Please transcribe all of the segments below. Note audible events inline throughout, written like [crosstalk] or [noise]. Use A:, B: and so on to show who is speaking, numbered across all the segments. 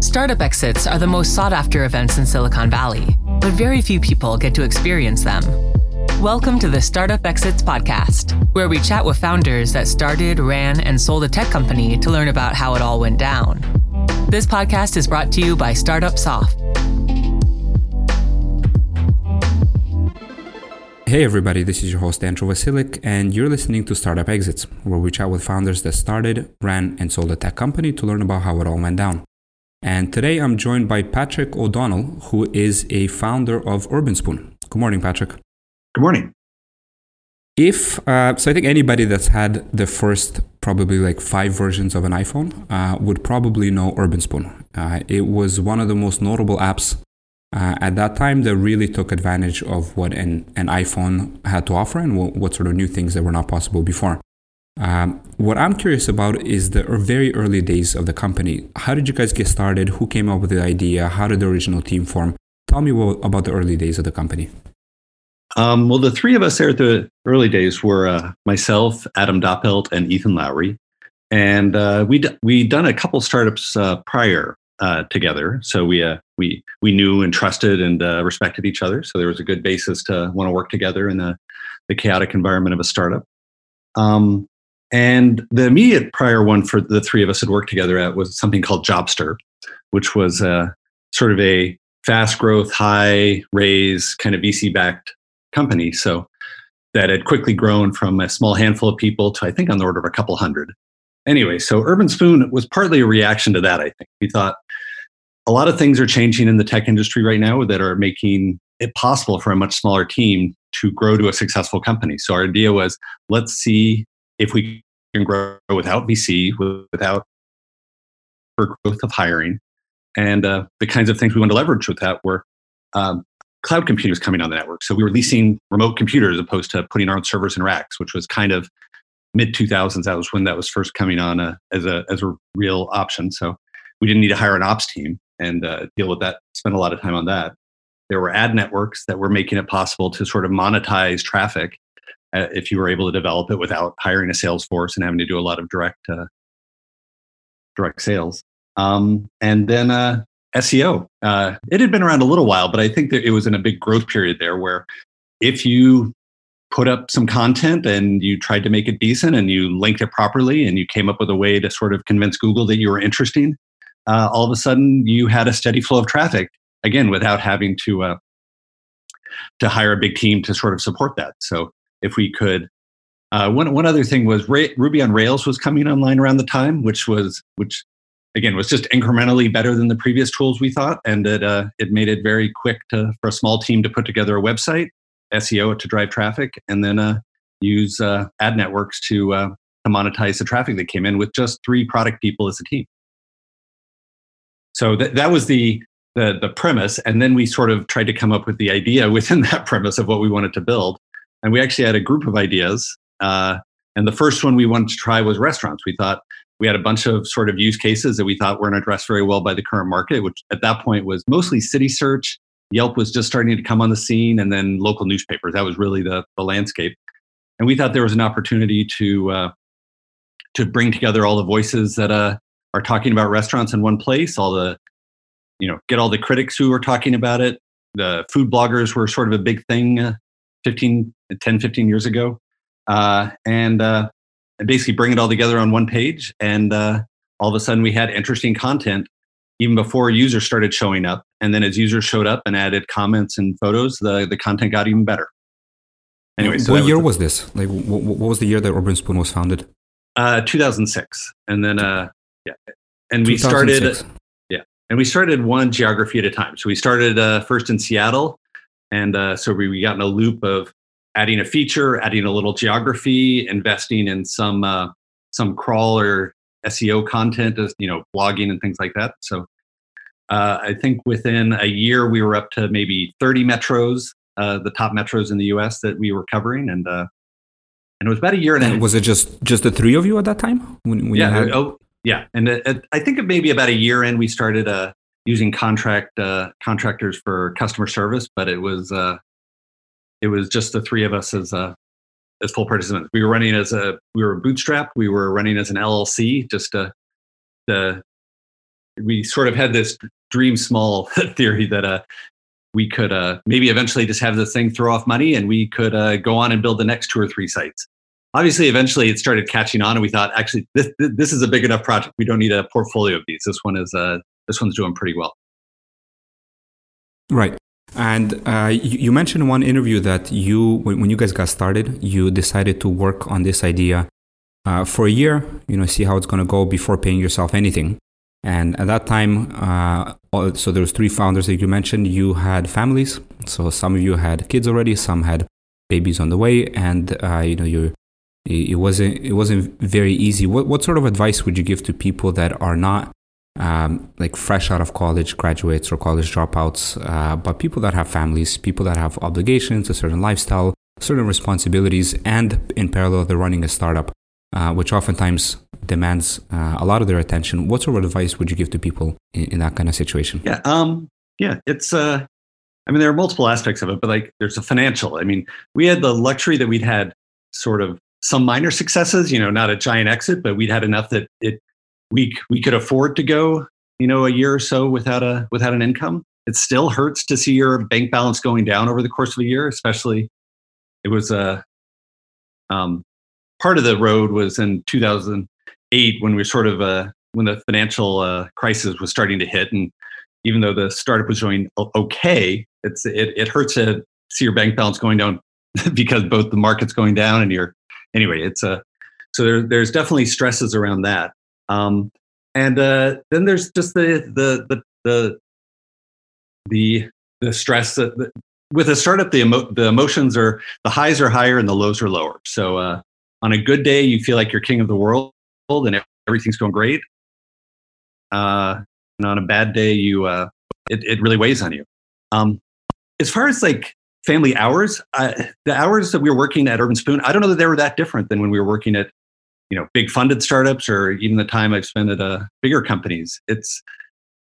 A: Startup exits are the most sought after events in Silicon Valley, but very few people get to experience them. Welcome to the Startup Exits Podcast, where we chat with founders that started, ran, and sold a tech company to learn about how it all went down. This podcast is brought to you by Startup Soft.
B: Hey everybody, this is your host Andrew Vasilik, and you're listening to Startup Exits, where we chat with founders that started, ran, and sold a tech company to learn about how it all went down. And today I'm joined by Patrick O'Donnell, who is a founder of Urban Spoon. Good morning, Patrick.
C: Good morning.
B: If uh, so, I think anybody that's had the first probably like five versions of an iPhone uh, would probably know Urban Spoon. Uh, it was one of the most notable apps uh, at that time they really took advantage of what an, an iPhone had to offer and what, what sort of new things that were not possible before. Um, what I'm curious about is the very early days of the company. How did you guys get started? Who came up with the idea? How did the original team form? Tell me what, about the early days of the company.
C: Um, well, the three of us there at the early days were uh, myself, Adam Doppelt, and Ethan Lowry. And uh, we d- we done a couple startups uh, prior uh, together, so we uh, we we knew and trusted and uh, respected each other. So there was a good basis to want to work together in the, the chaotic environment of a startup. Um, and the immediate prior one for the three of us had worked together at was something called Jobster, which was uh, sort of a fast growth, high raise kind of VC backed company. So that had quickly grown from a small handful of people to I think on the order of a couple hundred. Anyway, so Urban Spoon was partly a reaction to that, I think. We thought a lot of things are changing in the tech industry right now that are making it possible for a much smaller team to grow to a successful company. So our idea was let's see if we can grow without VC, without for growth of hiring. And uh, the kinds of things we wanted to leverage with that were um, cloud computing coming on the network. So we were leasing remote computers as opposed to putting our own servers in racks, which was kind of mid 2000s. That was when that was first coming on uh, as, a, as a real option. So we didn't need to hire an ops team and uh, deal with that, spend a lot of time on that. There were ad networks that were making it possible to sort of monetize traffic uh, if you were able to develop it without hiring a sales force and having to do a lot of direct uh, direct sales. Um, and then uh, SEO. Uh, it had been around a little while, but I think that it was in a big growth period there where if you put up some content and you tried to make it decent and you linked it properly and you came up with a way to sort of convince Google that you were interesting, uh, all of a sudden you had a steady flow of traffic again without having to uh, to hire a big team to sort of support that. So if we could, uh, one one other thing was Ra- Ruby on Rails was coming online around the time, which was which again was just incrementally better than the previous tools we thought, and it uh, it made it very quick to for a small team to put together a website, SEO to drive traffic, and then uh, use uh, ad networks to uh, to monetize the traffic that came in with just three product people as a team. So that that was the the the premise, and then we sort of tried to come up with the idea [laughs] within that premise of what we wanted to build, and we actually had a group of ideas. Uh, and the first one we wanted to try was restaurants. We thought we had a bunch of sort of use cases that we thought weren't addressed very well by the current market, which at that point was mostly Citysearch. Yelp was just starting to come on the scene, and then local newspapers. That was really the, the landscape. And we thought there was an opportunity to uh, to bring together all the voices that uh, are talking about restaurants in one place. All the you know, get all the critics who are talking about it. The food bloggers were sort of a big thing uh, 15, 10, 15 years ago. Uh, and uh, basically bring it all together on one page. And uh, all of a sudden, we had interesting content even before users started showing up. And then as users showed up and added comments and photos, the, the content got even better.
B: Anyway, so what year was, this? Like, what, what, was the year that Urban Spoon was founded?
C: Uh, 2006. And then, uh, yeah. And we started, yeah. And we started one geography at a time. So we started uh, first in Seattle. And uh, so we, we got in a loop of adding a feature, adding a little geography, investing in some uh, some crawl or SEO content, as you know, blogging and things like that. So uh, I think within a year we were up to maybe 30 metros, uh, the top metros in the U.S. that we were covering, and uh, and it was about a year and, and a half.
B: Was it just just the three of you at that time?
C: When, when yeah. Had... Oh, yeah. And I think maybe about a year in we started uh, using contract uh, contractors for customer service, but it was uh, it was just the three of us as uh, as full participants. We were running as a we were bootstrapped. We were running as an LLC. Just to, the we sort of had this dream small [laughs] theory that uh, we could uh, maybe eventually just have this thing throw off money and we could uh, go on and build the next two or three sites. Obviously, eventually it started catching on, and we thought, actually, this this is a big enough project. We don't need a portfolio of these. This one is uh, this one's doing pretty well.
B: Right. And uh, you, mentioned one interview that you, when you guys got started, you decided to work on this idea uh, for a year, you know, see how it's going to go before paying yourself anything. And at that time, uh, so there was three founders that you mentioned. You had families, so some of you had kids already, some had babies on the way, and uh, you know, you it wasn't it wasn't very easy. What what sort of advice would you give to people that are not um, like fresh out of college graduates or college dropouts, uh, but people that have families, people that have obligations, a certain lifestyle, certain responsibilities, and in parallel, they're running a startup, uh, which oftentimes demands uh, a lot of their attention. What sort of advice would you give to people in, in that kind of situation?
C: Yeah, um, yeah, it's. Uh, I mean, there are multiple aspects of it, but like, there's a financial. I mean, we had the luxury that we'd had sort of some minor successes. You know, not a giant exit, but we'd had enough that it we we could afford to go you know a year or so without a without an income it still hurts to see your bank balance going down over the course of a year especially it was a uh, um, part of the road was in 2008 when we sort of uh, when the financial uh, crisis was starting to hit and even though the startup was doing okay it's it, it hurts to see your bank balance going down [laughs] because both the market's going down and you're anyway it's a so there, there's definitely stresses around that um, and uh, then there's just the the the the the, the stress that, that with a startup the emo- the emotions are the highs are higher and the lows are lower. So uh, on a good day you feel like you're king of the world and everything's going great. Uh, and on a bad day you uh, it it really weighs on you. Um, as far as like family hours, the hours that we were working at Urban Spoon, I don't know that they were that different than when we were working at you know big funded startups or even the time I've spent at uh, bigger companies. It's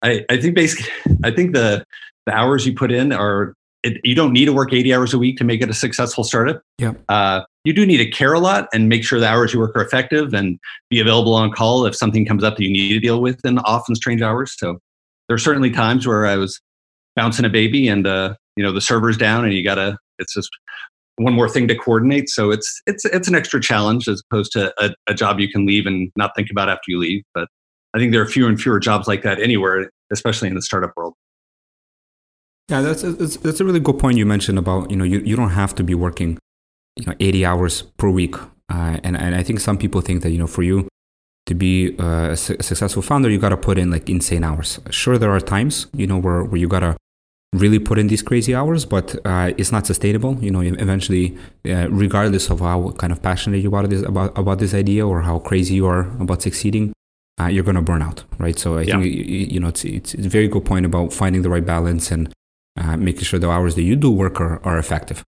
C: I, I think basically I think the the hours you put in are it, you don't need to work 80 hours a week to make it a successful startup.
B: Yeah.
C: Uh, you do need to care a lot and make sure the hours you work are effective and be available on call if something comes up that you need to deal with in often strange hours. So there are certainly times where I was bouncing a baby and uh, you know the server's down and you gotta it's just one more thing to coordinate. So it's it's it's an extra challenge as opposed to a, a, job you can leave and not think about after you leave. But I think there are fewer and fewer jobs like that anywhere, especially in the startup world.
B: Yeah, that's a, that's a really good point you mentioned about you know you, you don't have to be working you know 80 hours per week, uh, and and I think some people think that you know for you to be a successful founder you got to put in like insane hours. Sure, there are times you know where where you got to really put in these crazy hours, but uh, it's not sustainable. You know, eventually, uh, regardless of how kind of passionate you are this, about about this idea or how crazy you are about succeeding, uh, you're going to burn out, right? So I yeah. think you know it's, it's, it's a very good point about finding the right balance and uh, making sure the hours that you do work are, are effective.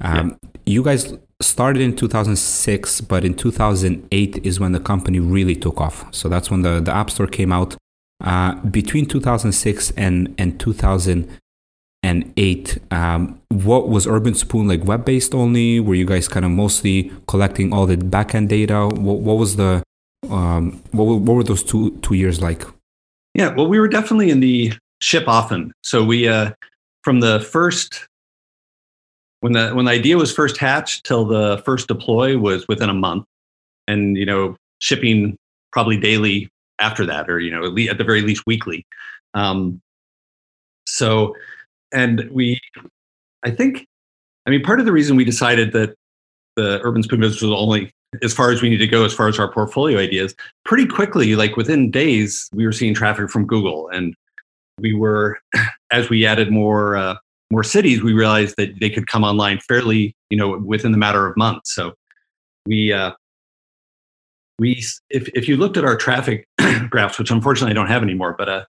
B: Um, yeah. You guys started in 2006, but in 2008 is when the company really took off. So that's when the, the App Store came out. Uh, between 2006 and, and 2000, and eight. Um, what was Urban Spoon like? Web based only? Were you guys kind of mostly collecting all the backend data? What, what was the um, what, what were those two two years like?
C: Yeah, well, we were definitely in the ship often. So we uh, from the first when the when the idea was first hatched till the first deploy was within a month, and you know shipping probably daily after that, or you know at, at the very least weekly. Um, so and we, I think, I mean, part of the reason we decided that the urban spoon business was only as far as we need to go as far as our portfolio ideas pretty quickly like within days we were seeing traffic from google. And we were [clears throat] as we added more uh, more cities we realized that they could come online fairly you know within the matter of months. So we uh, we if, if you looked at our traffic [clears throat] graphs which unfortunately i don't have anymore but uh,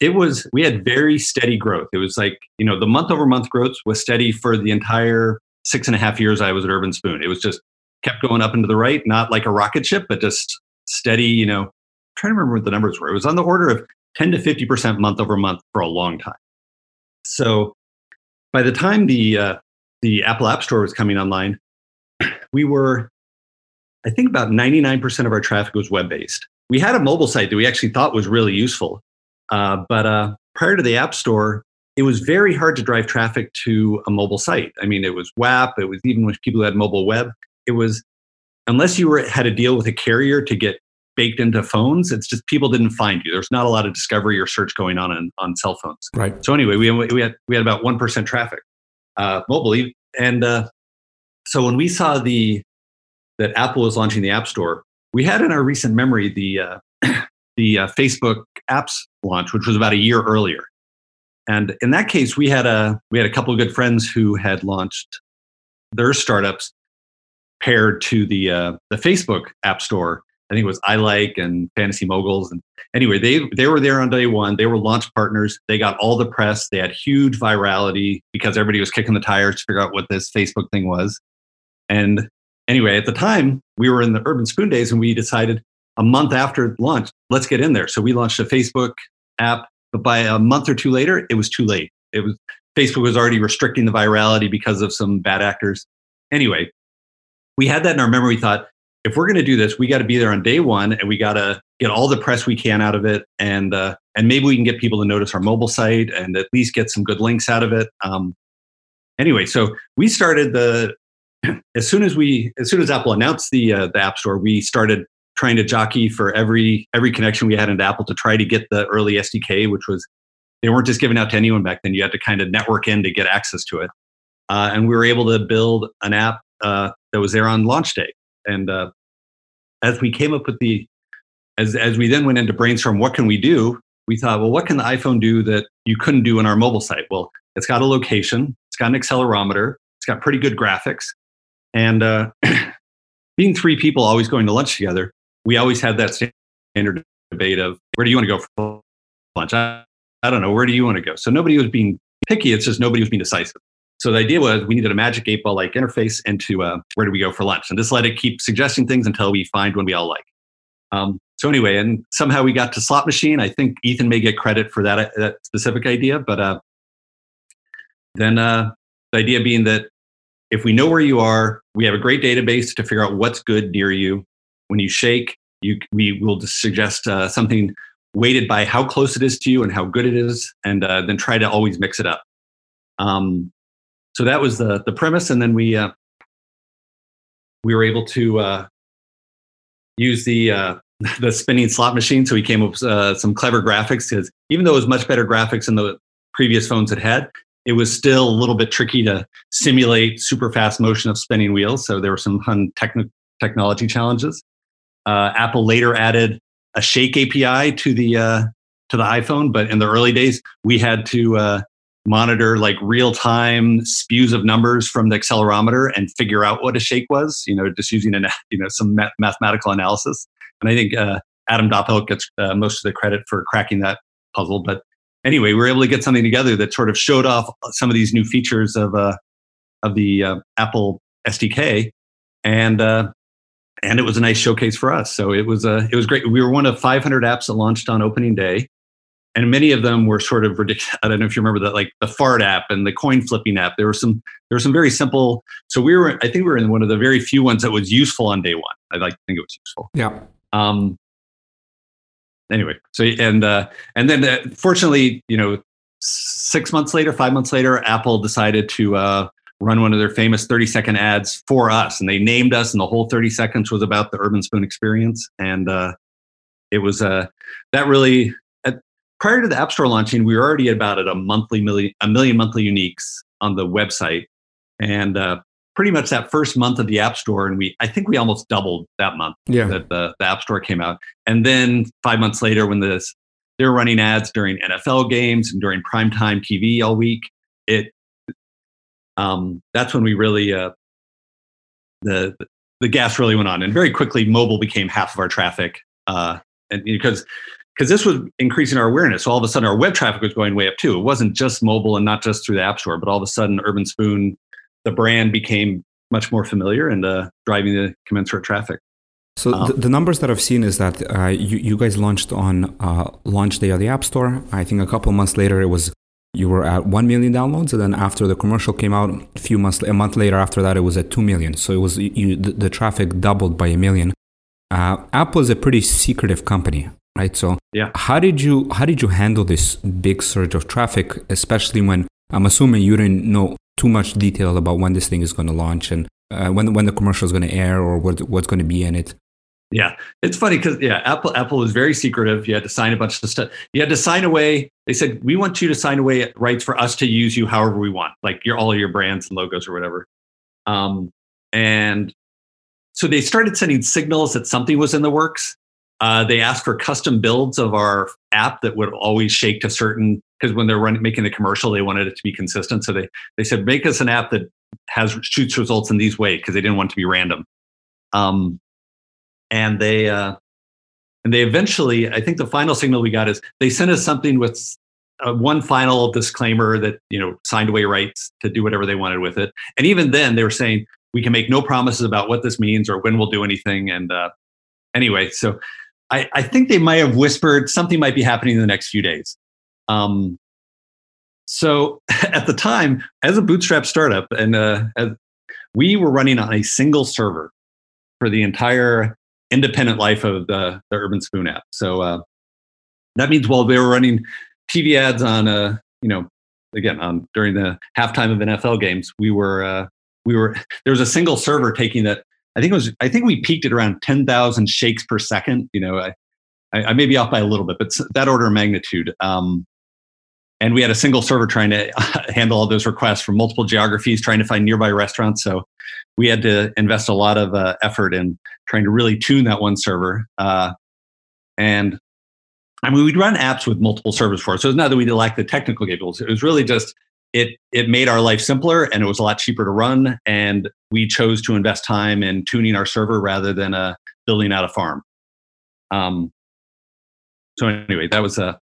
C: it was we had very steady growth it was like you know the month over month growth was steady for the entire six and a half years i was at urban spoon it was just kept going up into the right not like a rocket ship but just steady you know I'm trying to remember what the numbers were it was on the order of 10 to 50% month over month for a long time so by the time the uh, the apple app store was coming online we were, I think about 99% of our traffic was web based. We had a mobile site that we actually thought was really useful. Uh, but uh, prior to the App Store, it was very hard to drive traffic to a mobile site. I mean, it was WAP, it was even with people who had mobile web. It was, unless you were, had a deal with a carrier to get baked into phones, it's just people didn't find you. There's not a lot of discovery or search going on on, on cell phones.
B: Right.
C: So anyway, we, we had we had about one percent traffic uh, mobile, and uh, so when we saw the that Apple was launching the App Store, we had in our recent memory the uh, the uh, Facebook apps launch, which was about a year earlier. And in that case, we had a we had a couple of good friends who had launched their startups paired to the uh, the Facebook App Store. I think it was iLike and Fantasy Moguls. And anyway, they they were there on day one. They were launch partners. They got all the press. They had huge virality because everybody was kicking the tires to figure out what this Facebook thing was. And anyway, at the time, we were in the Urban Spoon days, and we decided a month after launch, let's get in there. So we launched a Facebook app, but by a month or two later, it was too late. It was Facebook was already restricting the virality because of some bad actors. Anyway, we had that in our memory. We thought, if we're going to do this, we got to be there on day one, and we got to get all the press we can out of it, and uh, and maybe we can get people to notice our mobile site, and at least get some good links out of it. Um, anyway, so we started the [clears throat] as soon as we as soon as Apple announced the uh, the App Store, we started trying to jockey for every every connection we had into Apple to try to get the early SDK, which was they weren't just given out to anyone back then. You had to kind of network in to get access to it, uh, and we were able to build an app uh, that was there on launch day. And uh, as we came up with the as as we then went into brainstorm, what can we do? We thought, well, what can the iPhone do that you couldn't do on our mobile site? Well, it's got a location, it's got an accelerometer, it's got pretty good graphics, and uh, [clears throat] being three people always going to lunch together, we always had that standard debate of where do you want to go for lunch? I, I don't know. Where do you want to go? So nobody was being picky. It's just nobody was being decisive. So the idea was we needed a magic eight ball like interface into uh, where do we go for lunch? And just let it keep suggesting things until we find one we all like. Um, so anyway, and somehow we got to slot machine. I think Ethan may get credit for that, that specific idea, but uh, then uh, the idea being that if we know where you are, we have a great database to figure out what's good near you. When you shake, you, we will suggest uh, something weighted by how close it is to you and how good it is, and uh, then try to always mix it up. Um, so that was the the premise, and then we uh, we were able to uh, use the uh, [laughs] the spinning slot machine. So we came up with uh, some clever graphics because even though it was much better graphics than the previous phones had had, it was still a little bit tricky to simulate super fast motion of spinning wheels. So there were some fun techn- technology challenges. Uh, Apple later added a Shake API to the uh, to the iPhone, but in the early days, we had to uh, monitor like real time spews of numbers from the accelerometer and figure out what a shake was. You know, just using an you know some math- mathematical analysis. And I think uh, Adam Doppelt gets uh, most of the credit for cracking that puzzle. But anyway, we were able to get something together that sort of showed off some of these new features of uh, of the Apple SDK, and uh, and it was a nice showcase for us. So it was uh, it was great. We were one of 500 apps that launched on opening day, and many of them were sort of ridiculous. [laughs] I don't know if you remember that, like the fart app and the coin flipping app. There were some there were some very simple. So we were, I think, we were in one of the very few ones that was useful on day one. I like to think it was useful.
B: Yeah.
C: Um, anyway, so and uh, and then uh, fortunately, you know, six months later, five months later, Apple decided to uh, run one of their famous 30 second ads for us, and they named us, and the whole 30 seconds was about the Urban Spoon experience, and uh, it was uh, that really. At, prior to the App Store launching, we were already at about at a monthly million, a million monthly uniques on the website, and uh, pretty much that first month of the App Store, and we I think we almost doubled that month
B: Yeah.
C: that the, the App Store came out. And then five months later, when this they were running ads during NFL games and during primetime TV all week, it um, that's when we really uh, the the gas really went on, and very quickly mobile became half of our traffic, uh, and because because this was increasing our awareness. So all of a sudden, our web traffic was going way up too. It wasn't just mobile and not just through the App Store, but all of a sudden, Urban Spoon, the brand became much more familiar and uh, driving the commensurate traffic.
B: So
C: Um,
B: the, the numbers that I've seen is that uh, you, you guys launched on uh, launch day of the App Store. I think a couple months later it was you were at 1 million downloads and then after the commercial came out a few months a month later after that it was at 2 million. So it was you, the, the traffic doubled by a million. Uh, apple is a pretty secretive company right? So
C: yeah.
B: how did you how did you handle this big surge of traffic especially when i'm assuming you didn't know too much detail about when this thing is going to launch and uh, when when the commercial is going to air or what, what's going to be in it
C: yeah, it's funny because yeah, Apple Apple was very secretive. You had to sign a bunch of stuff. You had to sign away. They said we want you to sign away rights for us to use you however we want, like your all your brands and logos or whatever. Um, and so they started sending signals that something was in the works. Uh, they asked for custom builds of our app that would always shake to certain because when they're running making the commercial, they wanted it to be consistent. So they they said make us an app that has shoots results in these ways because they didn't want it to be random. Um, and they uh, and they eventually i think the final signal we got is they sent us something with uh, one final disclaimer that you know signed away rights to do whatever they wanted with it. And even then they were saying we can make no promises about what this means or when we'll do anything and uh, anyway so I, I think they might have whispered something might be happening in the next few days. Um, so [laughs] at the time as a bootstrap startup and uh, as, we were running on a single server for the entire independent life of the, the Urban Spoon app. So uh, that means while they were running TV ads on, uh, you know, again on during the halftime of NFL games, we were uh, we were there was a single server taking that. I think it was I think we peaked at around ten thousand shakes per second. You know, I, I, I may be off by a little bit, but that order of magnitude. Um, and we had a single server trying to [laughs] handle all those requests from multiple geographies, trying to find nearby restaurants. So we had to invest a lot of uh, effort in trying to really tune that one server. Uh, and I mean, we'd run apps with multiple servers for it. So it's not that we lacked the technical capabilities. It was really just it it made our life simpler and it was a lot cheaper to run. And we chose to invest time in tuning our server rather than uh, building out a farm. Um, so anyway, that was a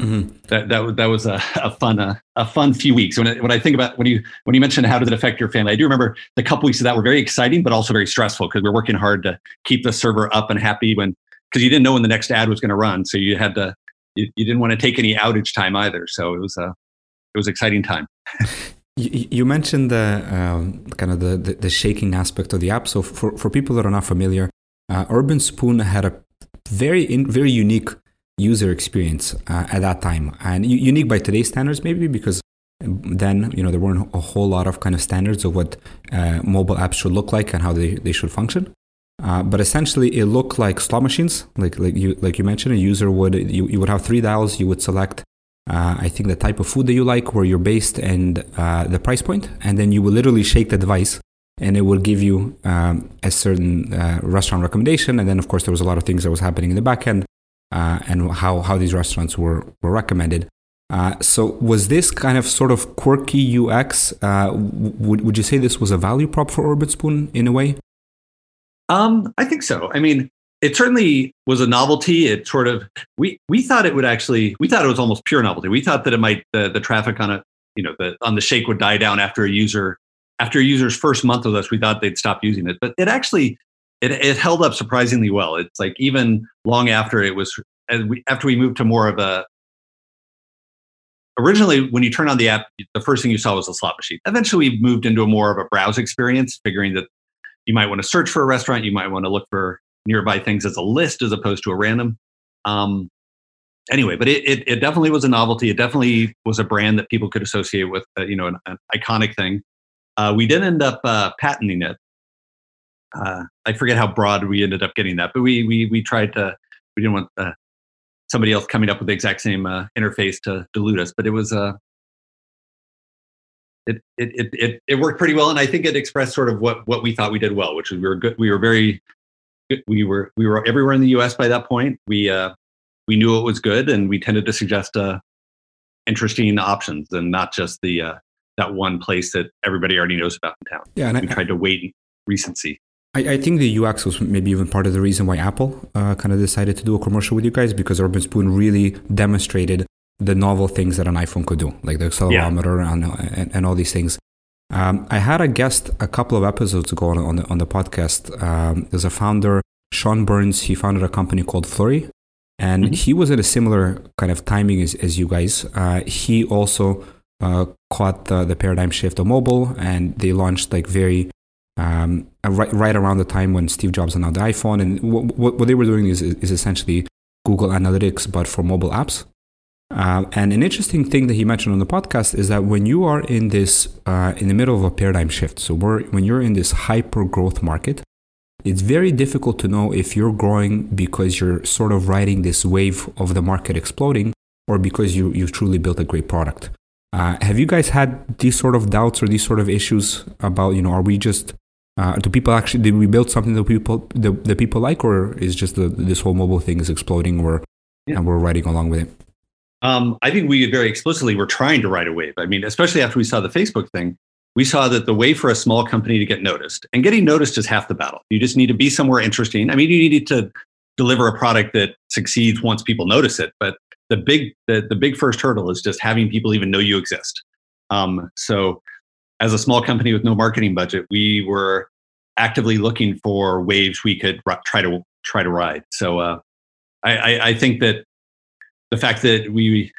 C: Mm-hmm. That that was that was a, a fun uh, a fun few weeks. When I, when I think about when you when you mentioned how did it affect your family, I do remember the couple weeks of that were very exciting, but also very stressful because we are working hard to keep the server up and happy when because you didn't know when the next ad was going to run, so you had to you, you, didn't want to take any outage time either. So it was a it was exciting time. [laughs]
B: you, you mentioned the um, kind of the, the, the shaking aspect of the app. So for for people that are not familiar, uh, Urbanspoon had a very in, very unique user experience uh, at that time. And unique by today's standards maybe because then you know there weren't a whole lot of kind of standards of what uh, mobile apps should look like and how they, they should function. Uh, but essentially it looked like slot machines. Like like you like you mentioned a user would you, you would have three dials. You would select uh, I think the type of food that you like where you're based and uh, the price point. And then you would literally shake the device and it will give you um, a certain uh, restaurant recommendation. And then of course there was a lot of things that was happening in the back end uh, and how, how these restaurants were, were recommended. Uh, so was this kind of sort of quirky UX? Uh, would, would you say this was a value prop for Urbanspoon in a way?
C: Um, I think so. I mean, it certainly was a novelty. It sort of we we thought it would actually we thought it was almost pure novelty. We thought that it might the, the traffic on it you know the on the shake would die down after a user after a user's first month with us. We thought they'd stop using it, but it actually it, it held up surprisingly well. It's like even long after it was after we moved to more of a originally when you turn on the app the first thing you saw was a slot machine. Eventually we moved into a more of a browse experience figuring that you might want to search for a restaurant you might want to look for nearby things as a list as opposed to a random um, anyway but it, it, it, definitely was a novelty. It definitely was a brand that people could associate with uh, you know an, an, iconic thing. Uh, we did end up uh, patenting it uh, I forget how broad we ended up getting that, but we we we tried to we didn't want uh, somebody else coming up with the exact same uh, interface to dilute us, but it was uh, it, it it it it worked pretty well, and I think it expressed sort of what what we thought we did well, which is we were good, we were very good, we were we were everywhere in the U.S. by that point. We uh, we knew it was good, and we tended to suggest uh, interesting options, and not just the uh, that one place that everybody already knows about in town. Yeah, and we I, tried to wait recency.
B: I, I, think the UX was maybe even part of the reason why Apple uh, kind of decided to do a commercial with you guys because Urban Spoon really demonstrated the novel things that an iPhone could do, like the accelerometer yeah. and, and, and, all these things. Um, I had a guest a couple of episodes ago on, on, the, on the podcast. Um, there's a founder, Sean Byrnes. He founded a company called Flurry. and mm-hmm. he was at a similar kind of timing as, as you guys. Uh, he also uh, caught the, the paradigm shift of mobile, and they launched like very um, right right around the time when Steve Jobs announced the iPhone. And what, what, they were doing is is essentially Google Analytics, but for mobile apps. Uh, and an interesting thing that he mentioned on the podcast is that when you are in this uh, in the middle of a paradigm shift, so when you're in this hyper growth market, it's very difficult to know if you're growing because you're sort of riding this wave of the market exploding or because you, you've truly built a great product. Uh, have you guys had these sort of doubts or these sort of issues about, you know, are we just, uh, do people actually, did we build something that people, the, the people like, or is just the, this whole mobile thing is exploding or, yeah. and we're riding along with it?
C: Um, I think we very explicitly were trying to ride a wave. I mean, especially after we saw the Facebook thing, we saw that the way for a small company to get noticed, and getting noticed is half the battle. You just need to be somewhere interesting. I mean, you need to deliver a product that succeeds once people notice it, but the big the, the big first hurdle is just having people even know you exist. Um, so, as a small company with no marketing budget, we were actively looking for waves we could r- try to try to ride. So, uh, I, I, I think that the fact that we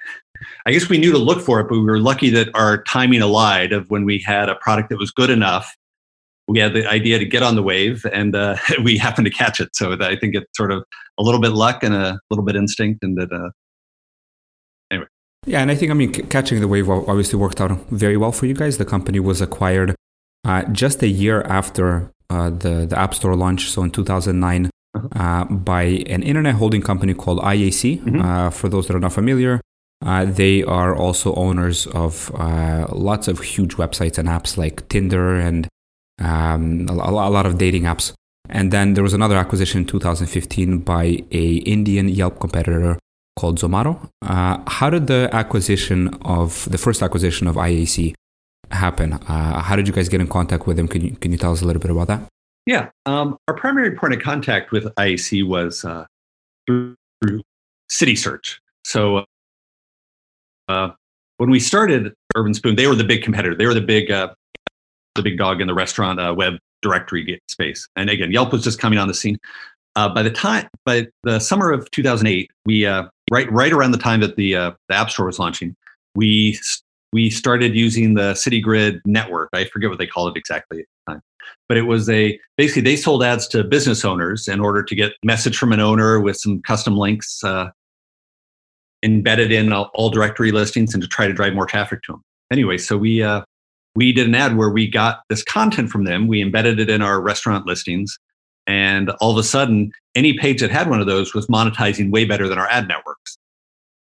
C: I guess we knew to look for it, but we were lucky that our timing allied of when we had a product that was good enough. We had the idea to get on the wave, and uh, [laughs] we happened to catch it. So I think it's sort of a little bit luck and a little bit instinct, and that. Uh.
B: Yeah, and I think I mean catching the wave obviously worked out very well for you guys. The company was acquired uh, just a year after uh, the the App Store launch, so in 2009. Uh-huh. Uh, by an internet holding company called IAC. Mm-hmm. Uh, for those that are not familiar, uh, they are also owners of uh, lots of huge websites and apps like Tinder and um, a, a, lot of dating apps. And then there was another acquisition in 2015 by a Indian Yelp competitor called Zomato. Uh, how did the acquisition of the first acquisition of IAC happen? Uh, how did you guys get in contact with them? Can you can you tell us a little bit about that?
C: Yeah, um, our primary point of contact with IAC was uh, through, through Citysearch. So uh, when we started Urban Spoon, they were the big competitor. They were the big, uh, the big dog in the restaurant uh, web directory space. And again, Yelp was just coming on the scene. Uh, by the time, by the summer of 2008, we uh, right right around the time that the uh, the App Store was launching, we we started using the CityGrid network. I forget what they called it exactly at the time, but it was a basically they sold ads to business owners in order to get message from an owner with some custom links uh, embedded in all, directory listings and to try to drive more traffic to them. Anyway, so we uh, we did an ad where we got this content from them. We embedded it in our restaurant listings, and all of a sudden, any page that had one of those was monetizing way better than our ad networks.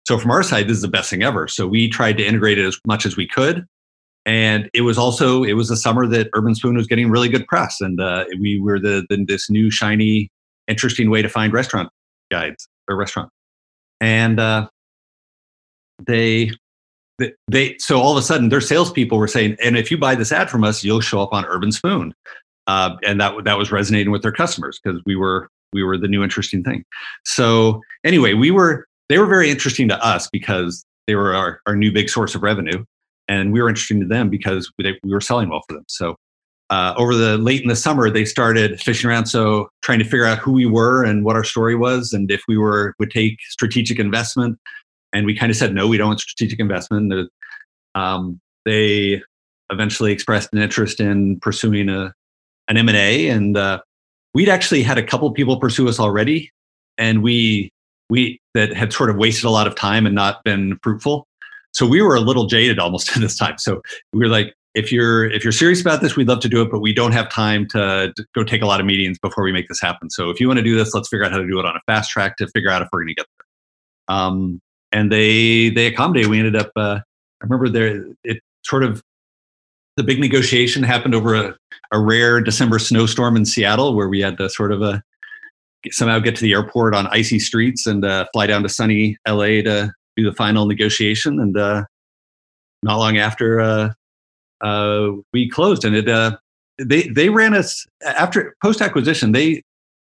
C: So from our side, this is the best thing ever. So we tried to integrate it as much as we could, and it was also it was a summer that Urban Spoon was getting really good press, and uh, we were the, the this new shiny, interesting way to find restaurant guides or restaurant. And uh, they they so all of a sudden their salespeople were saying, and if you buy this ad from us, you'll show up on Urban Spoon, uh, and that that was resonating with their customers because we were we were the new interesting thing. So anyway, we were they were very interesting to us because they were our, our new big source of revenue, and we were interesting to them because we, we were selling well for them. So uh, over the late in the summer, they started fishing around, so trying to figure out who we were and what our story was, and if we were would take strategic investment and we kind of said no we don't want strategic investment um, they eventually expressed an interest in pursuing a an m&a and uh, we'd actually had a couple people pursue us already and we we that had sort of wasted a lot of time and not been fruitful so we were a little jaded almost [laughs] at this time so we were like if you're if you're serious about this we'd love to do it but we don't have time to, to go take a lot of meetings before we make this happen so if you want to do this let's figure out how to do it on a fast track to figure out if we're going to get there um, and they they accommodated. We ended up. Uh, I remember there it sort of the big negotiation happened over a, a rare December snowstorm in Seattle, where we had to sort of uh, somehow get to the airport on icy streets and uh, fly down to sunny LA to do the final negotiation. And uh, not long after uh, uh, we closed, and it uh, they they ran us after post acquisition. They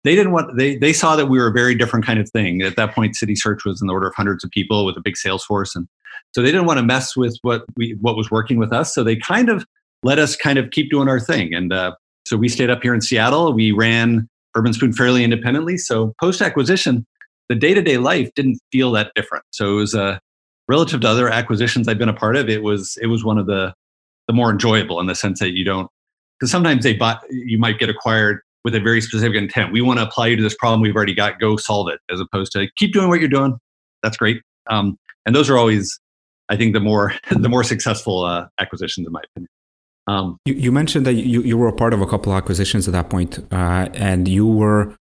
C: they didn't want they they saw that we were a very different kind of thing. At that point, City Search was in the order of hundreds of people with a big sales force, and so they didn't want to mess with what we what was working with us. So they kind of let us kind of keep doing our thing, and uh, so we stayed up here in Seattle. We ran Urban Spoon fairly independently. So post acquisition, the day to day life didn't feel that different. So it was uh, relative to other acquisitions I've been a part of. It was it was one of the the more enjoyable in the sense that you don't because sometimes they bought you might get acquired with a very specific intent. We want to apply you to this problem we've already got. Go solve it, as opposed to keep doing what you're doing. That's great. Um, and those are always, I think, the more [laughs] the more successful uh, acquisitions, in my opinion.
B: Um, you, you, mentioned that you, you were a part of a couple of acquisitions at that point, uh, and you were,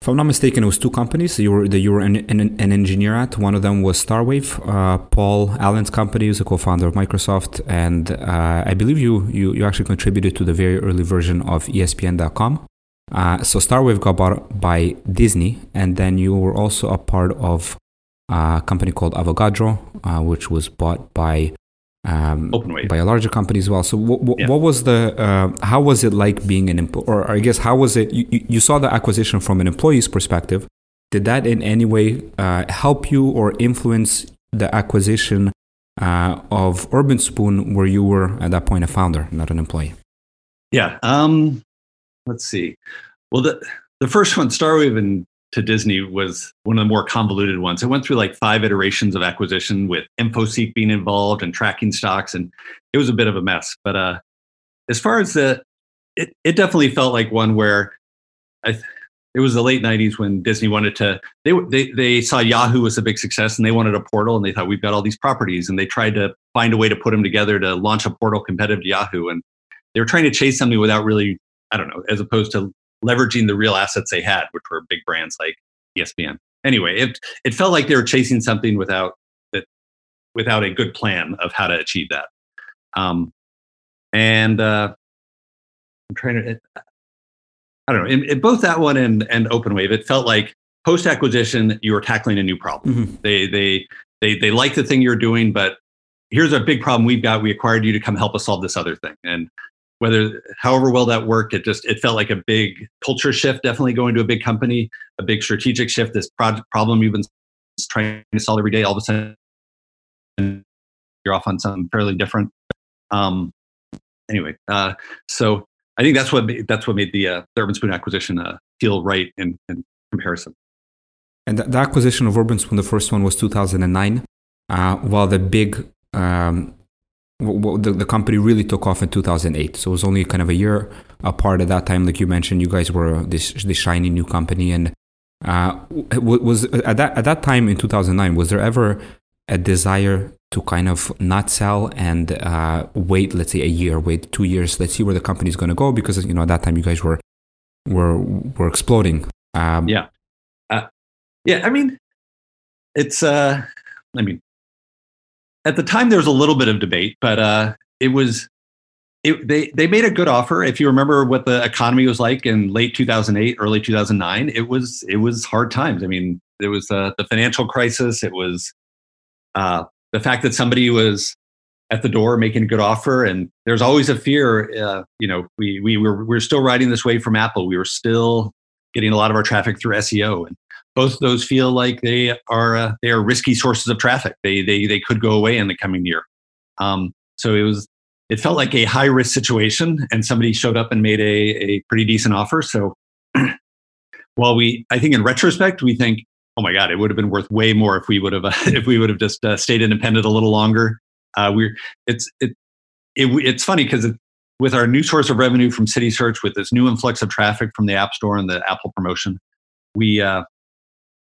B: if I'm not mistaken, it was two companies you were that you were an, an, an, engineer at. One of them was Starwave, uh, Paul Allen's company, who's a co-founder of Microsoft, and uh, I believe you, you you actually contributed to the very early version of ESPN.com. Uh, so Starwave got bought by Disney, and then you were also a part of a company called Avogadro, uh, which was bought by um, by a larger company as well. So, w- w- yeah. what was the? Uh, how was it like being an employee? Or I guess how was it? You, you, saw the acquisition from an employee's perspective. Did that in any way uh, help you or influence the acquisition uh, of Urban Spoon, where you were at that point a founder, not an employee?
C: Yeah. Um, let's see. Well, the the first one, Starwave and to Disney was one of the more convoluted ones. It went through like five iterations of acquisition with InfoSeek being involved and tracking stocks, and it was a bit of a mess. But uh, as far as the, it, it definitely felt like one where I, it was the late '90s when Disney wanted to. They they they saw Yahoo was a big success, and they wanted a portal, and they thought we've got all these properties, and they tried to find a way to put them together to launch a portal competitive to Yahoo, and they were trying to chase something without really, I don't know, as opposed to leveraging the real assets they had, which were big brands like ESPN. Anyway, it it felt like they were chasing something without that without a good plan of how to achieve that. Um, and uh, I'm trying to. It, I don't know. In, in, both that one and and OpenWave, it felt like post acquisition you were tackling a new problem. Mm-hmm. They they they they like the thing you're doing, but here's a big problem we've got. We acquired you to come help us solve this other thing, and whether however well that worked it just it felt like a big culture shift definitely going to a big company a big strategic shift this problem you've been trying to solve every day all of a sudden you're off on something fairly different. Um, anyway uh, so i think that's what that's what made the, uh, the urban spoon acquisition uh, feel right in, in comparison.
B: And the, acquisition of urban spoon the first one was 2009 uh, while the big um, the, the company really took off in 2008 so it was only kind of a year apart at that time. Like you mentioned you guys were this this shiny new company. And uh, was at that at that time in 2009 was there ever a desire to kind of not sell and uh, wait let's say a year wait two years let's see where the company's going to go? Because you know at that time you guys were were were exploding.
C: Um, yeah. Uh, yeah i mean it's uh i mean at the time there was a little bit of debate, but uh, it was it, they they made a good offer. If you remember what the economy was like in late 2008, early 2009, it was it was hard times. I mean, there was uh, the financial crisis. It was uh, the fact that somebody was at the door making a good offer, and there's always a fear. Uh, you know, we we were we we're still riding this wave from Apple. We were still getting a lot of our traffic through SEO, and both of those feel like they are uh, they are risky sources of traffic. They they they could go away in the coming year. Um, so it was it felt like a high risk situation, and somebody showed up and made a a pretty decent offer. So [clears throat] while we I think in retrospect we think oh my god it would have been worth way more if we would have uh, [laughs] if we would have just uh, stayed independent a little longer. Uh, we're it's it, it it's funny because it, with our new source of revenue from City Search, with this new influx of traffic from the App Store and the Apple promotion, we uh,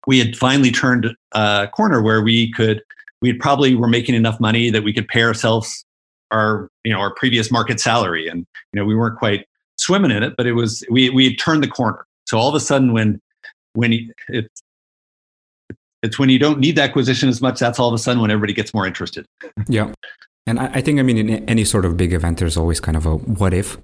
C: we had finally turned a corner where we could we probably were making enough money that we could pay ourselves our you know our previous market salary. And you know we weren't quite swimming in it but it was we we had turned the corner. So all of a sudden when when it's it's when you don't need the acquisition as much that's all of a sudden when everybody gets more interested.
B: Yeah. And I, I think i mean in any sort of big event there's always kind of a what if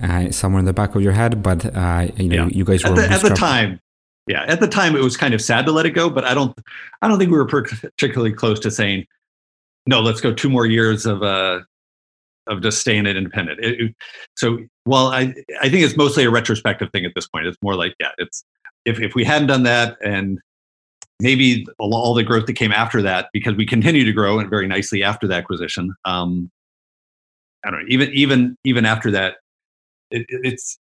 B: uh, somewhere in the back of your head but uh, you know yeah. you guys were
C: at the, at the time yeah at the time it was kind of sad to let it go but i don't i don't think we were particularly close to saying no let's go two more years of uh of just staying it independent. It, it, so while i i think it's mostly a retrospective thing at this point. It's more like yeah it's if, if we hadn't done that and maybe all the growth that came after that because we continue to grow and very nicely after the acquisition um i don't know even even even after that it, it's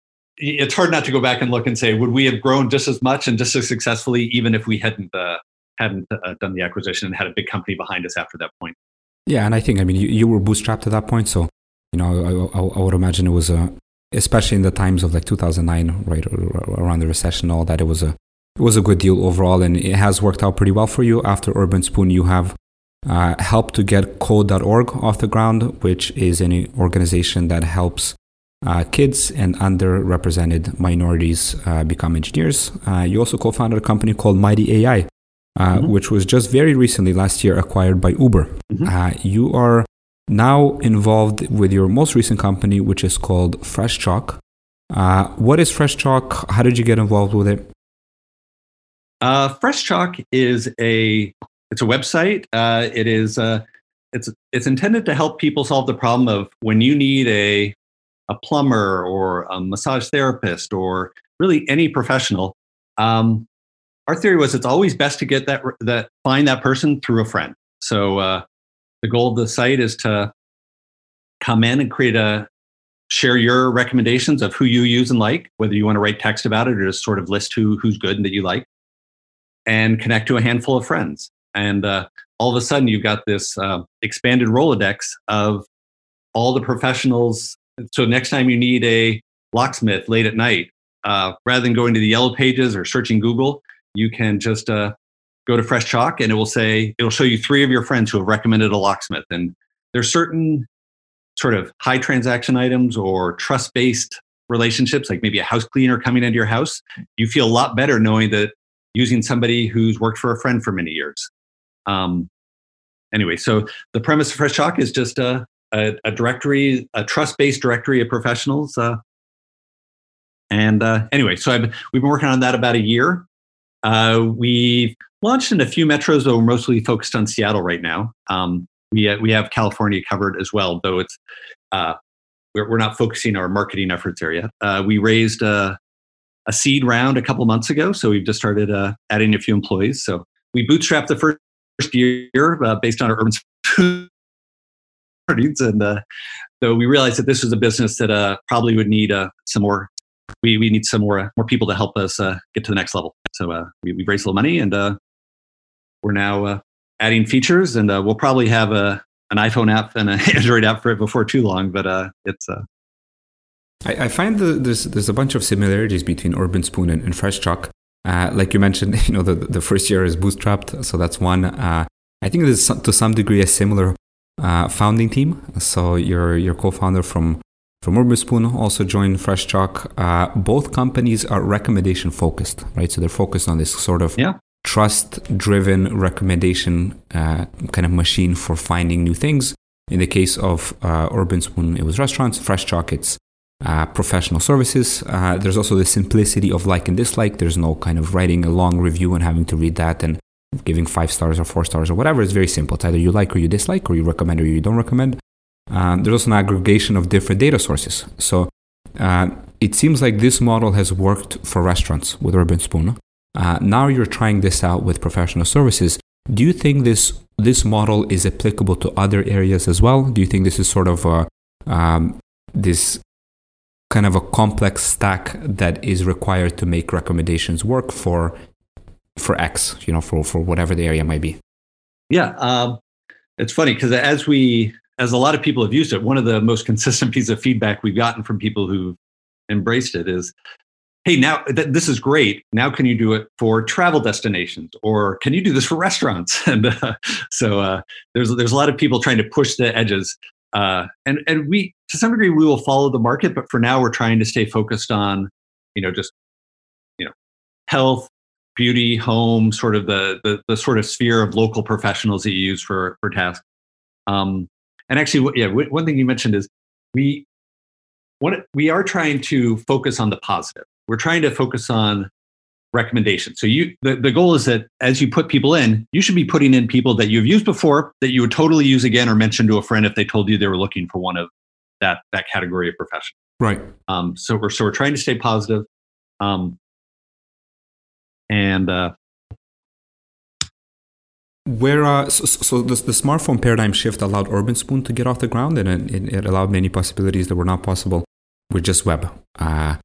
C: it's hard not to go back and look and say, would we have grown just as much and just as successfully even if we hadn't uh, hadn't uh, done the acquisition and had a big company behind us after that point?
B: Yeah, and I think I mean you, you were bootstrapped at that point, so you know I, I, I would imagine it was a especially in the times of like 2009, right around the recession, all that it was a it was a good deal overall, and it has worked out pretty well for you. After Urban Spoon, you have uh, helped to get Code.org off the ground, which is an organization that helps uh, kids and underrepresented minorities uh, become engineers. Uh, you also co founded a company called Mighty AI, uh, mm-hmm. which was just very recently, last year, acquired by Uber. Mm-hmm. Uh, you are now involved with your most recent company, which is called Fresh Chalk. Uh, what is Fresh Chalk? How did you get involved with it?
C: Fresh Chalk is a it's a website. it is it's it's intended to help people solve the problem of when you need a a plumber or a massage therapist or really any professional. Um, our theory was it's always best to get that that find that person through a friend. So uh, the goal of the site is to come in and create a share your recommendations of who you use and like, whether you want to write text about it or just sort of list who who's good and that you like, and connect to a handful of friends. And uh, all of a sudden, you've got this uh, expanded Rolodex of all the professionals so next time you need a locksmith late at night, uh, rather than going to the yellow pages or searching Google, you can just uh, go to Fresh Chalk and it will say it'll show you three of your friends who have recommended a locksmith. And there's certain sort of high transaction items or trust based relationships, like maybe a house cleaner coming into your house. You feel a lot better knowing that using somebody who's worked for a friend for many years. Um, anyway, so the premise of Fresh Chalk is just uh, a, a directory, a trust-based directory of professionals. Uh, and uh, anyway, so I've, we've been working on that about a year. Uh, we've launched in a few metros, though we're mostly focused on Seattle right now. Um, we, uh, we have California covered as well, though it's uh, we're, we're not focusing our marketing efforts there yet. We raised a, a seed round a couple months ago, so we've just started adding a few employees. So we bootstrapped the first year uh, based on our urban and uh, so we realized that this was a business that uh, probably would need uh, some more. We, we need some more uh, more people to help us uh, get to the next level. So uh, we, we raised a little money, and we're now adding features, and we'll probably have a an iPhone app and an [laughs] Android app for it before too long. But it's
B: I, I, find that there's there's a bunch of similarities between Urbanspoon and, and Fresh Chalk. Uh, like you mentioned, [laughs] you know the the first year is bootstrapped, so that's one. Uh, I think there's to some degree a similar uh, founding team. So your your co-founder from from Urbanspoon also joined Fresh Chalk. Uh, both companies are recommendation focused, right? So they're focused on this sort of
C: yeah.
B: trust driven recommendation uh, kind of machine for finding new things. In the case of uh, Urbanspoon, it was restaurants. Fresh Chalk, it's uh, professional services. Uh, there's also the simplicity of like and dislike. There's no kind of writing a long review and having to read that and giving five stars or four stars or whatever. It's very simple. It's either you like or you dislike, or you recommend or you don't recommend. Um, there's also an aggregation of different data sources. So uh, it seems like this model has worked for restaurants with Urbanspoon. Uh, now you're trying this out with professional services. Do you think this this model is applicable to other areas as well? Do you think this is sort of a, um, this kind of a complex stack that is required to make recommendations work for for X, you know, for for whatever the area might be.
C: Yeah, um, it's funny because as we as a lot of people have used it, one of the most [laughs] consistent pieces of feedback we've gotten from people who've embraced it is, "Hey, now th- this is great. Now can you do it for travel destinations, or can you do this for restaurants?" [laughs] and uh, so uh, there's there's a lot of people trying to push the edges, uh, and and we to some degree we will follow the market, but for now we're trying to stay focused on, you know, just you know, health, beauty, home, sort of the, the, the sort of sphere of local professionals that you use for for tasks. Um, and actually, yeah, one thing you mentioned is we what we are trying to focus on the positive. We're trying to focus on recommendations. So you the, the goal is that as you put people in, you should be putting in people that you've used before that you would totally use again or mention to a friend if they told you they were looking for one of that that category of profession.
B: Right.
C: Um, so we're so we're trying to stay positive. Um, and uh,
B: where uh, so, so the, the, smartphone paradigm shift allowed Urbanspoon to get off the ground, and it, it allowed many possibilities that were not possible with just web. Uh,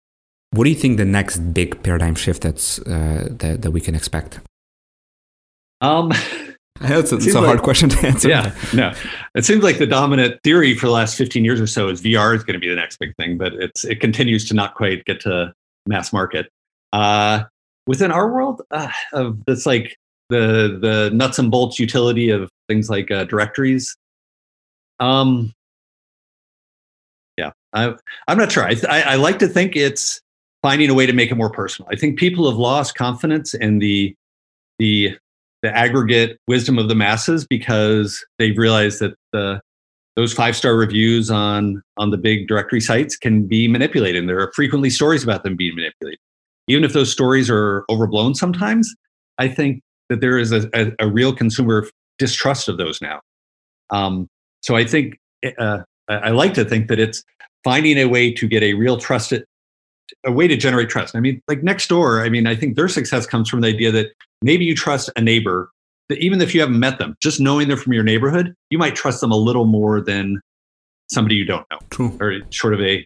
B: what do you think the next big paradigm shift that's uh, that, that we can expect?
C: Um,
B: I know it's, a, it's a hard question to answer.
C: Yeah, no, it seems like the dominant theory for the last 15 years or so is VR is going to be the next big thing, but it's it continues to not quite get to mass market. Uh, within our world, uh, of this like the the nuts and bolts utility of things like uh, directories. Um, yeah, I, I'm not sure. I, I, I like to think it's finding a way to make it more personal. I think people have lost confidence in the the the aggregate wisdom of the masses because they've realized that the those five star reviews on on the big directory sites can be manipulated there are frequently stories about them being manipulated even if those stories are overblown sometimes i think that there is a, a, a real consumer distrust of those now um, so i think uh, i like to think that it's finding a way to get a real trusted a way to generate trust. I mean, like Nextdoor, I mean, I think their success comes from the idea that maybe you trust a neighbor that even if you haven't met them, just knowing they're from your neighborhood, you might trust them a little more than somebody you don't know.
B: True.
C: Or sort of a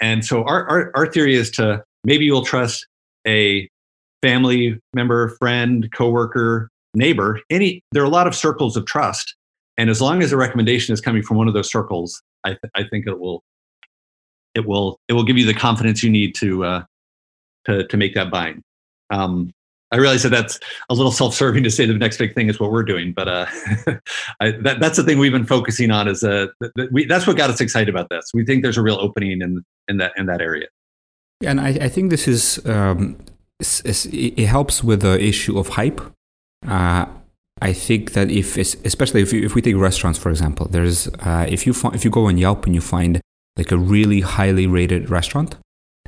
C: and so our, our our theory is to maybe you'll trust a family member, friend, coworker, neighbor. Any there are a lot of circles of trust. And as long as the recommendation is coming from one of those circles, I, th- I think it will it will it will give you the confidence you need to uh, to to make that buying. Um, I realize that that's a little self-serving to say the next big thing is what we're doing, but uh, [laughs] I, that, that's the thing we've been focusing on. Is uh, that we, that's what got us excited about this. We think there's a real opening in in that in that area.
B: And I, I think this is um, it helps with the issue of hype. Uh, I think that if, especially if, if we take restaurants for example, there's uh, if you if you go on Yelp and you find like a really highly rated restaurant.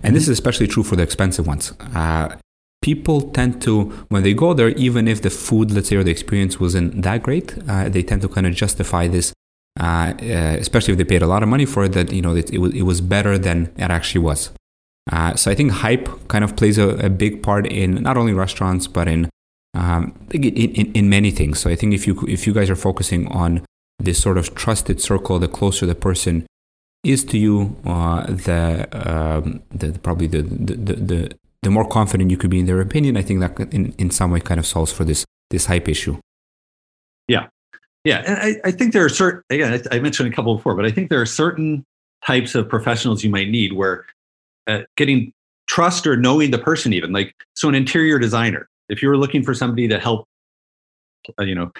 B: And this is especially true for the expensive ones. Uh, people tend to, when they go there, even if the food, let's say, or the experience wasn't that great, uh, they tend to kind of justify this, uh, uh especially if they paid a lot of money for it, that, you know, it, it, was, it was better than it actually was. Uh, so I think hype kind of plays a, a, big part in not only restaurants, but in, um, in, in, in many things. So I think if you, if you guys are focusing on this sort of trusted circle, the closer the person is to you uh, the, um, the, probably the, the, the, the more confident you could be in their opinion. I think that in, in some way kind of solves for this this hype issue.
C: Yeah, yeah, and I, I think there are certain again I, I mentioned a couple before, but I think there are certain types of professionals you might need where uh, getting trust or knowing the person even like so an interior designer if you were looking for somebody to help uh, you know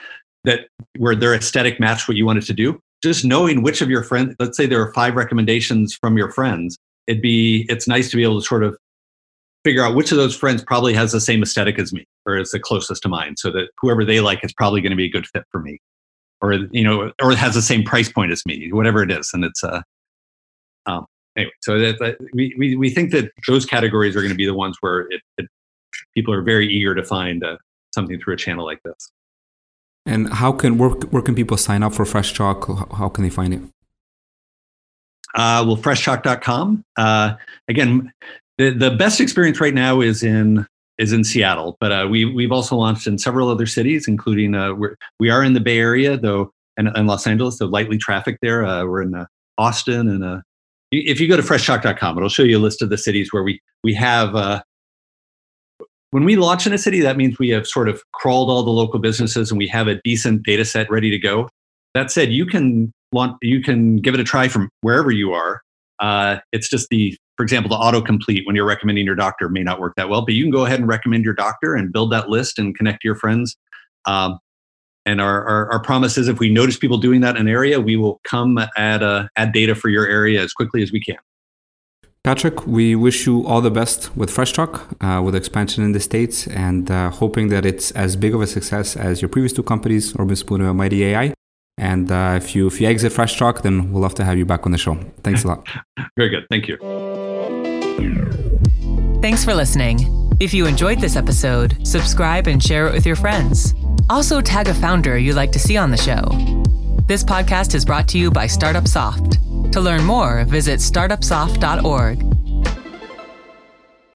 C: that where their aesthetic matched what you wanted to do just knowing which of your friends, let's say there are five recommendations from your friends, it'd be, it's nice to be able to sort of figure out which of those friends probably has the same aesthetic as me or is the closest to mine so that whoever they like is probably going to be a good fit for me or, you know, or has the same price point as me, whatever it is. And it's, uh, anyway, so that, that, we, we, we think that those categories are going to be the ones where it, it people are very eager to find uh, something through a channel like this.
B: And how can where, where can people sign up for Fresh Chalk? How can they find it?
C: Uh, well, freshchalk.com. Uh, again, the, the best experience right now is in is in Seattle, but uh, we we've also launched in several other cities, including uh, we're, we are in the Bay Area though, and, and Los Angeles. So lightly trafficked there. Uh, we're in uh, Austin, and uh, if you go to freshchalk.com, it'll show you a list of the cities where we we have uh, when we launch in a city, that means we have sort of crawled all the local businesses and we have a decent data set ready to go. That said, you can want you can give it a try from wherever you are. Uh, it's just the, for example, the autocomplete when you're recommending your doctor may not work that well, but you can go ahead and recommend your doctor and build that list and connect to your friends. Um, and our, our, our, promise is if we notice people doing that in an area, we will come add, uh, add data for your area as quickly as we can.
B: Patrick, we wish you all the best with Fresh Chalk, uh, with expansion in the States, and uh, hoping that it's as big of a success as your previous two companies, Urbanspoon and Mighty AI. And uh, if you if you exit Fresh Chalk, then we'll love to have you back on the show. Thanks a lot. [laughs]
C: Very good. Thank you.
A: Thanks for listening. If you enjoyed this episode, subscribe and share it with your friends. Also, tag a founder you'd like to see on the show. This podcast is brought to you by Startup Soft. To learn more, visit startupsoft.org